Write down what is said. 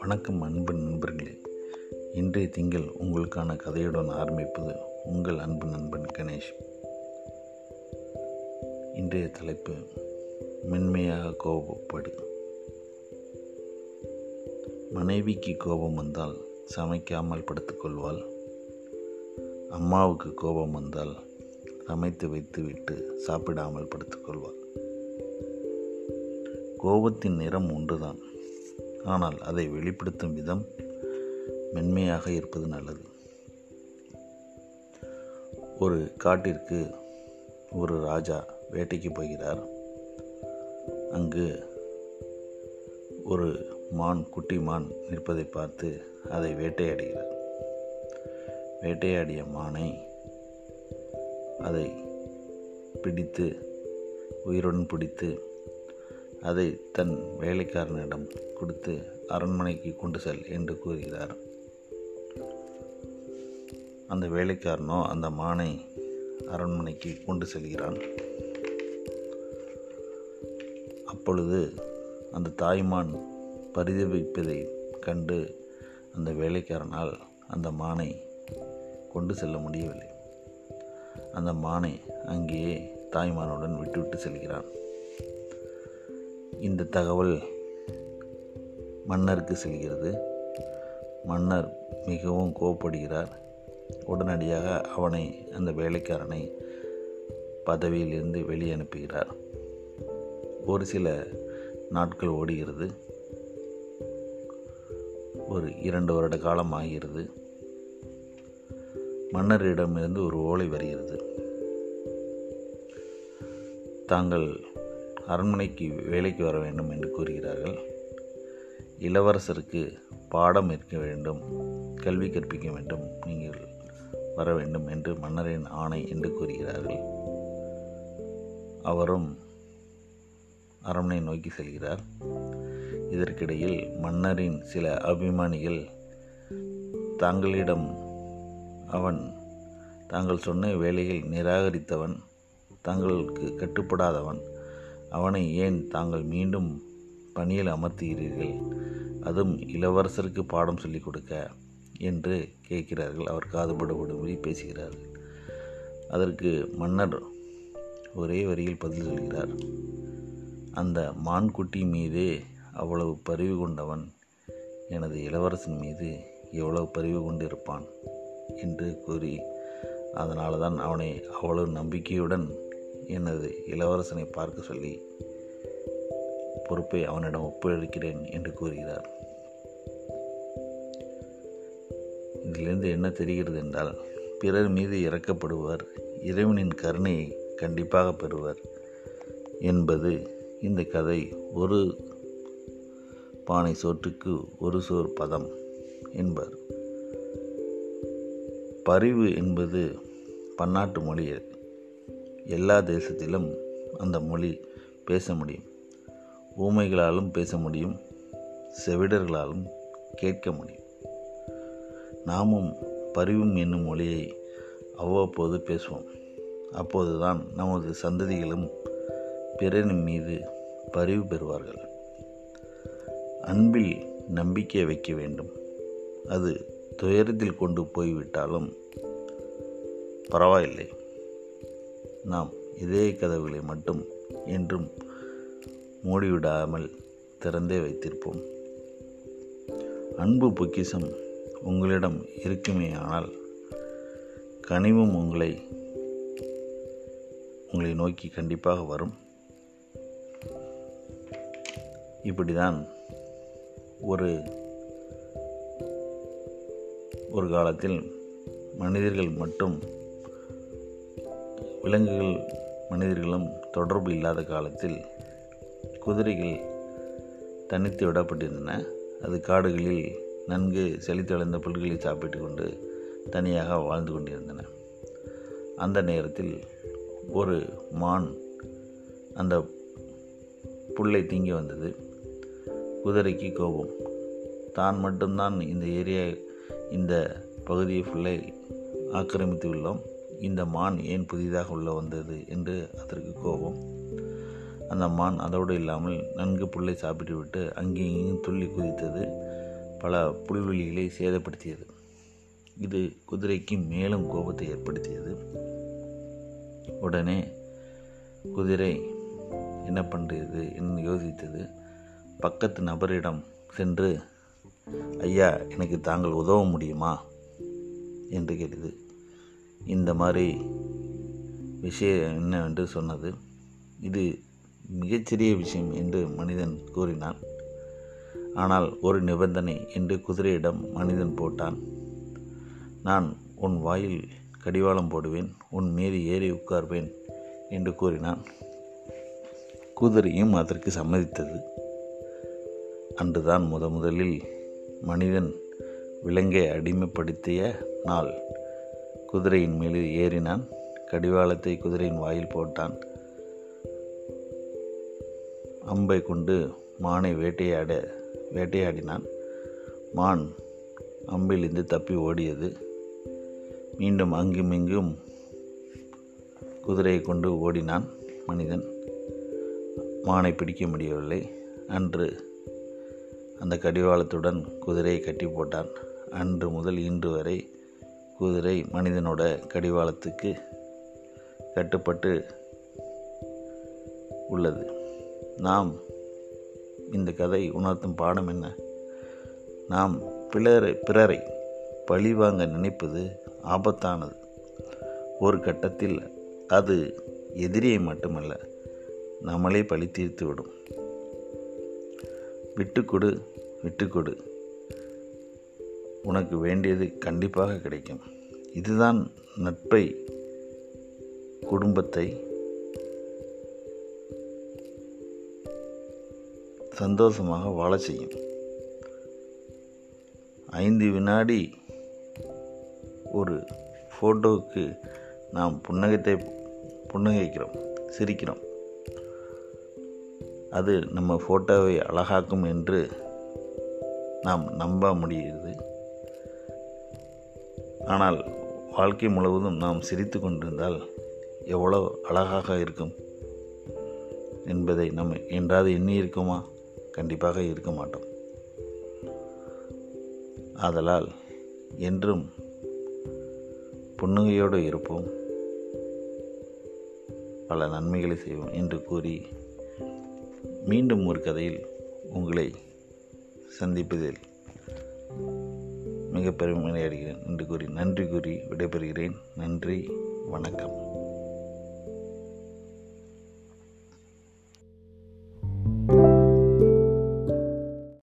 வணக்கம் அன்பு நண்பர்களே. இன்றைய திங்கள் உங்களுக்கான கதையுடன் ஆரம்பிப்பது உங்கள் அன்பு நண்பன் கணேஷ். இன்றைய தலைப்பு மென்மையாக கோபப்படு. மனைவிக்கு கோபம் வந்தால் சமைக்காமல் படுத்துக்கொள்வாள் அம்மாவுக்கு கோபம் வந்தால் சமைத்து வைத்துவிட்டு சாப்பிடாமல் படுத்துக்கொள்வாள். கோபத்தின் நிறம் ஒன்றுதான். ஆனால் அதை வெளிப்படுத்தும் விதம் மென்மையாக இருப்பது நல்லது. ஒரு காட்டிற்கு ஒரு ராஜா வேட்டைக்கு போகிறார். அங்கு ஒரு மான் குட்டி மான் நிற்பதை பார்த்து அதை வேட்டையாடுகிறார். வேட்டையாடிய மானை அதை பிடித்து உயிருடன் பிடித்து அதை தன் வேலைக்காரனிடம் கொடுத்து அரண்மனைக்கு கொண்டு செல் என்று கூறுகிறார். அந்த வேலைக்காரனோ அந்த மானை அரண்மனைக்கு கொண்டு செல்கிறான். அப்பொழுது அந்த தாய்மான் பரிதவிப்பதை கண்டு அந்த வேலைக்காரனால் அந்த மானை கொண்டு செல்ல முடியவில்லை. அந்த மானை அங்கேயே தாய்மானுடன் விட்டுவிட்டு செல்கிறான். இந்த தகவல் மன்னருக்கு செல்கிறது. மன்னர் மிகவும் கோவப்படுகிறார். உடனடியாக அவனை அந்த வேலைக்காரனை பதவியிலிருந்து வெளியே அனுப்புகிறார் ஒரு சில நாட்கள் ஓடுகிறது. ஒரு இரண்டு வருட காலம் ஆகிறது. மன்னரிடமிருந்து ஒரு ஓலை வருகிறது. தாங்கள் அரண்மனைக்கு வேலைக்கு வர வேண்டும் என்று கூறுகிறார்கள். இளவரசருக்கு பாடம் இருக்க வேண்டும் கல்வி கற்பிக்க வேண்டும் நீங்கள் வர வேண்டும் என்று மன்னரின் ஆணை என்று கூறுகிறார்கள். அவரும் அரண்மனை நோக்கி செல்கிறார். இதற்கிடையில் மன்னரின் சில அபிமானிகள் தாங்களிடம் அவன் தாங்கள் சொன்ன வேலையில் நிராகரித்தவன் தங்களுக்கு கட்டுப்படாதவன். அவனை ஏன் தாங்கள் மீண்டும் பணியில் அமர்த்துகிறீர்கள்? அதுவும் இளவரசருக்கு பாடம் சொல்லிக் கொடுக்க என்று கேட்கிறார்கள். அவர் காதுபடுபடும்படி பேசுகிறார்கள். அதற்கு மன்னர் ஒரே வரியில் பதில் சொல்கிறார். அந்த மான்குட்டி மீதே அவ்வளவு பரிவு கொண்டவன் எனது இளவரசன் மீது எவ்வளவு பரிவு கொண்டிருப்பான்? என்று கூறி அதனால தான் அவனை அவ்வளவு நம்பிக்கையுடன் எனது இளவரசனை பார்க்க சொல்லி பொறுப்பை அவனிடம் ஒப்படைக்கிறேன் என்று கூறுகிறார். இதிலிருந்து என்ன தெரிகிறது என்றால் பிறர் மீது இறக்கப்படுவர் இறைவனின் கருணையை கண்டிப்பாக பெறுவர் என்பது இந்த கதை ஒரு பானை சோற்றுக்கு ஒரு சோர் பதம் என்பர். பரிவு என்பது பன்னாட்டு மொழி. எல்லா தேசத்திலும் அந்த மொழி பேச முடியும். ஊமைகளாலும் பேச முடியும். செவிடர்களாலும் கேட்க முடியும். நாமும் பரிவும் என்னும் மொழியை அவ்வப்போது பேசுவோம். அப்போதுதான் நமது சந்ததிகளும் பிறரின் மீது பரிவு பெறுவார்கள். அன்பில் நம்பிக்கை வைக்க வேண்டும். அது துயரத்தில் கொண்டு போய்விட்டாலும் பரவாயில்லை. நாம் இதே கதவுகளை மட்டும் என்றும் மூடிவிடாமல் திறந்தே வைத்திருப்போம். அன்பு பொக்கிசம் உங்களிடம் இருக்குமே ஆனால் கனிவும் உங்களை உங்களை நோக்கி கண்டிப்பாக வரும். இப்படிதான் ஒரு ஒரு காலத்தில் மனிதர்கள் மட்டும் விலங்குகள் மனிதர்களும் தொடர்பு இல்லாத காலத்தில் குதிரைகள் தனித்து விடப்பட்டிருந்தன. அது காடுகளில் நன்கு செழித்தடைந்த புல்களை சாப்பிட்டு கொண்டு தனியாக வாழ்ந்து கொண்டிருந்தன. அந்த நேரத்தில் ஒரு மான் அந்த புல்லை தீங்கி வந்தது. குதிரைக்கு கோபம். தான் மட்டும்தான் இந்த ஏரியா இந்த பகுதியை ஃபுல்லை ஆக்கிரமித்து உள்ளோம் இந்த மான் ஏன் புதிதாக உள்ளே வந்தது என்று அதற்கு கோபம். அந்த மான் அதோடு இல்லாமல் நன்கு புல்லை சாப்பிட்டுவிட்டு அங்கே அங்கேயும் இங்கேயும் துள்ளி குதித்தது பல புல்வெளிகளை சேதப்படுத்தியது. இது குதிரைக்கு மேலும் கோபத்தை ஏற்படுத்தியது. உடனே குதிரை என்ன பண்ணுறது என்று யோசித்தது. பக்கத்து நபரிடம் சென்று ஐயா எனக்கு தாங்கள் உதவ முடியுமா? என்று கேட்டது. இந்த மாதிரி விஷயம் என்னவென்று சொன்னது. இது மிகச்சிறிய விஷயம் என்று மனிதன் கூறினான். ஆனால் ஒரு நிபந்தனை என்று குதிரையிடம் மனிதன் போட்டான். நான் உன் வாயில் கடிவாளம் போடுவேன் உன் மீது ஏறி உட்கார்வேன் என்று கூறினான். குதிரையும் அதற்கு சம்மதித்தது. அன்றுதான் முத முதலில் மனிதன் விலங்கை அடிமைப்படுத்திய நாள். குதிரையின் மேல் ஏறினான். கடிவாளத்தை குதிரையின் வாயில் போட்டான். அம்பை கொண்டு மானை வேட்டையாட வேட்டையாடினான். மான் அம்பிலிருந்து தப்பி ஓடியது. மீண்டும் அங்குமிங்கும் குதிரையை கொண்டு ஓடினான் மனிதன். மானை பிடிக்க முடியவில்லை. அன்று அந்த கடிவாளத்துடன் குதிரையை கட்டி போட்டான். அன்று முதல் இன்று வரை குதிரை மனிதனோட கடிவாளத்துக்கு கட்டுப்பட்டு உள்ளது. நாம் இந்த கதை உணர்த்தும் பாடம் என்ன? நாம் பிறரை பிறரை பழிவாங்க நினைப்பது ஆபத்தானது. ஒரு கட்டத்தில் அது எதிரியை மட்டுமல்ல நம்மளே பழி தீர்த்து விடும். விட்டுக்கொடு விட்டுக்கொடு. உனக்கு வேண்டியது கண்டிப்பாக கிடைக்கும். இதுதான் நட்பை குடும்பத்தை சந்தோஷமாக வாழ செய்யும். ஐந்து வினாடி ஒரு ஃபோட்டோவுக்கு நாம் புன்னகத்தை புன்னகைக்கிறோம் சிரிக்கிறோம். அது நம்ம ஃபோட்டோவை அழகாக்கும் என்று நாம் நம்ப முடிகிறது ஆனால் வாழ்க்கை முழுவதும் நாம் சிரித்து கொண்டிருந்தால் எவ்வளோ அழகாக இருக்கும் என்பதை நம்ம என்றாவது எண்ணி இருக்குமா? கண்டிப்பாக இருக்க மாட்டோம். ஆதலால் என்றும் புன்னகையோடு இருப்போம். பல நன்மைகளை செய்வோம் என்று கூறி மீண்டும் ஒரு கதையில் உங்களை சந்திப்பதில் மிக பெருமையடைகிறேன் என்று கூறி நன்றி கூறி விடைபெறுகிறேன். நன்றி வணக்கம்.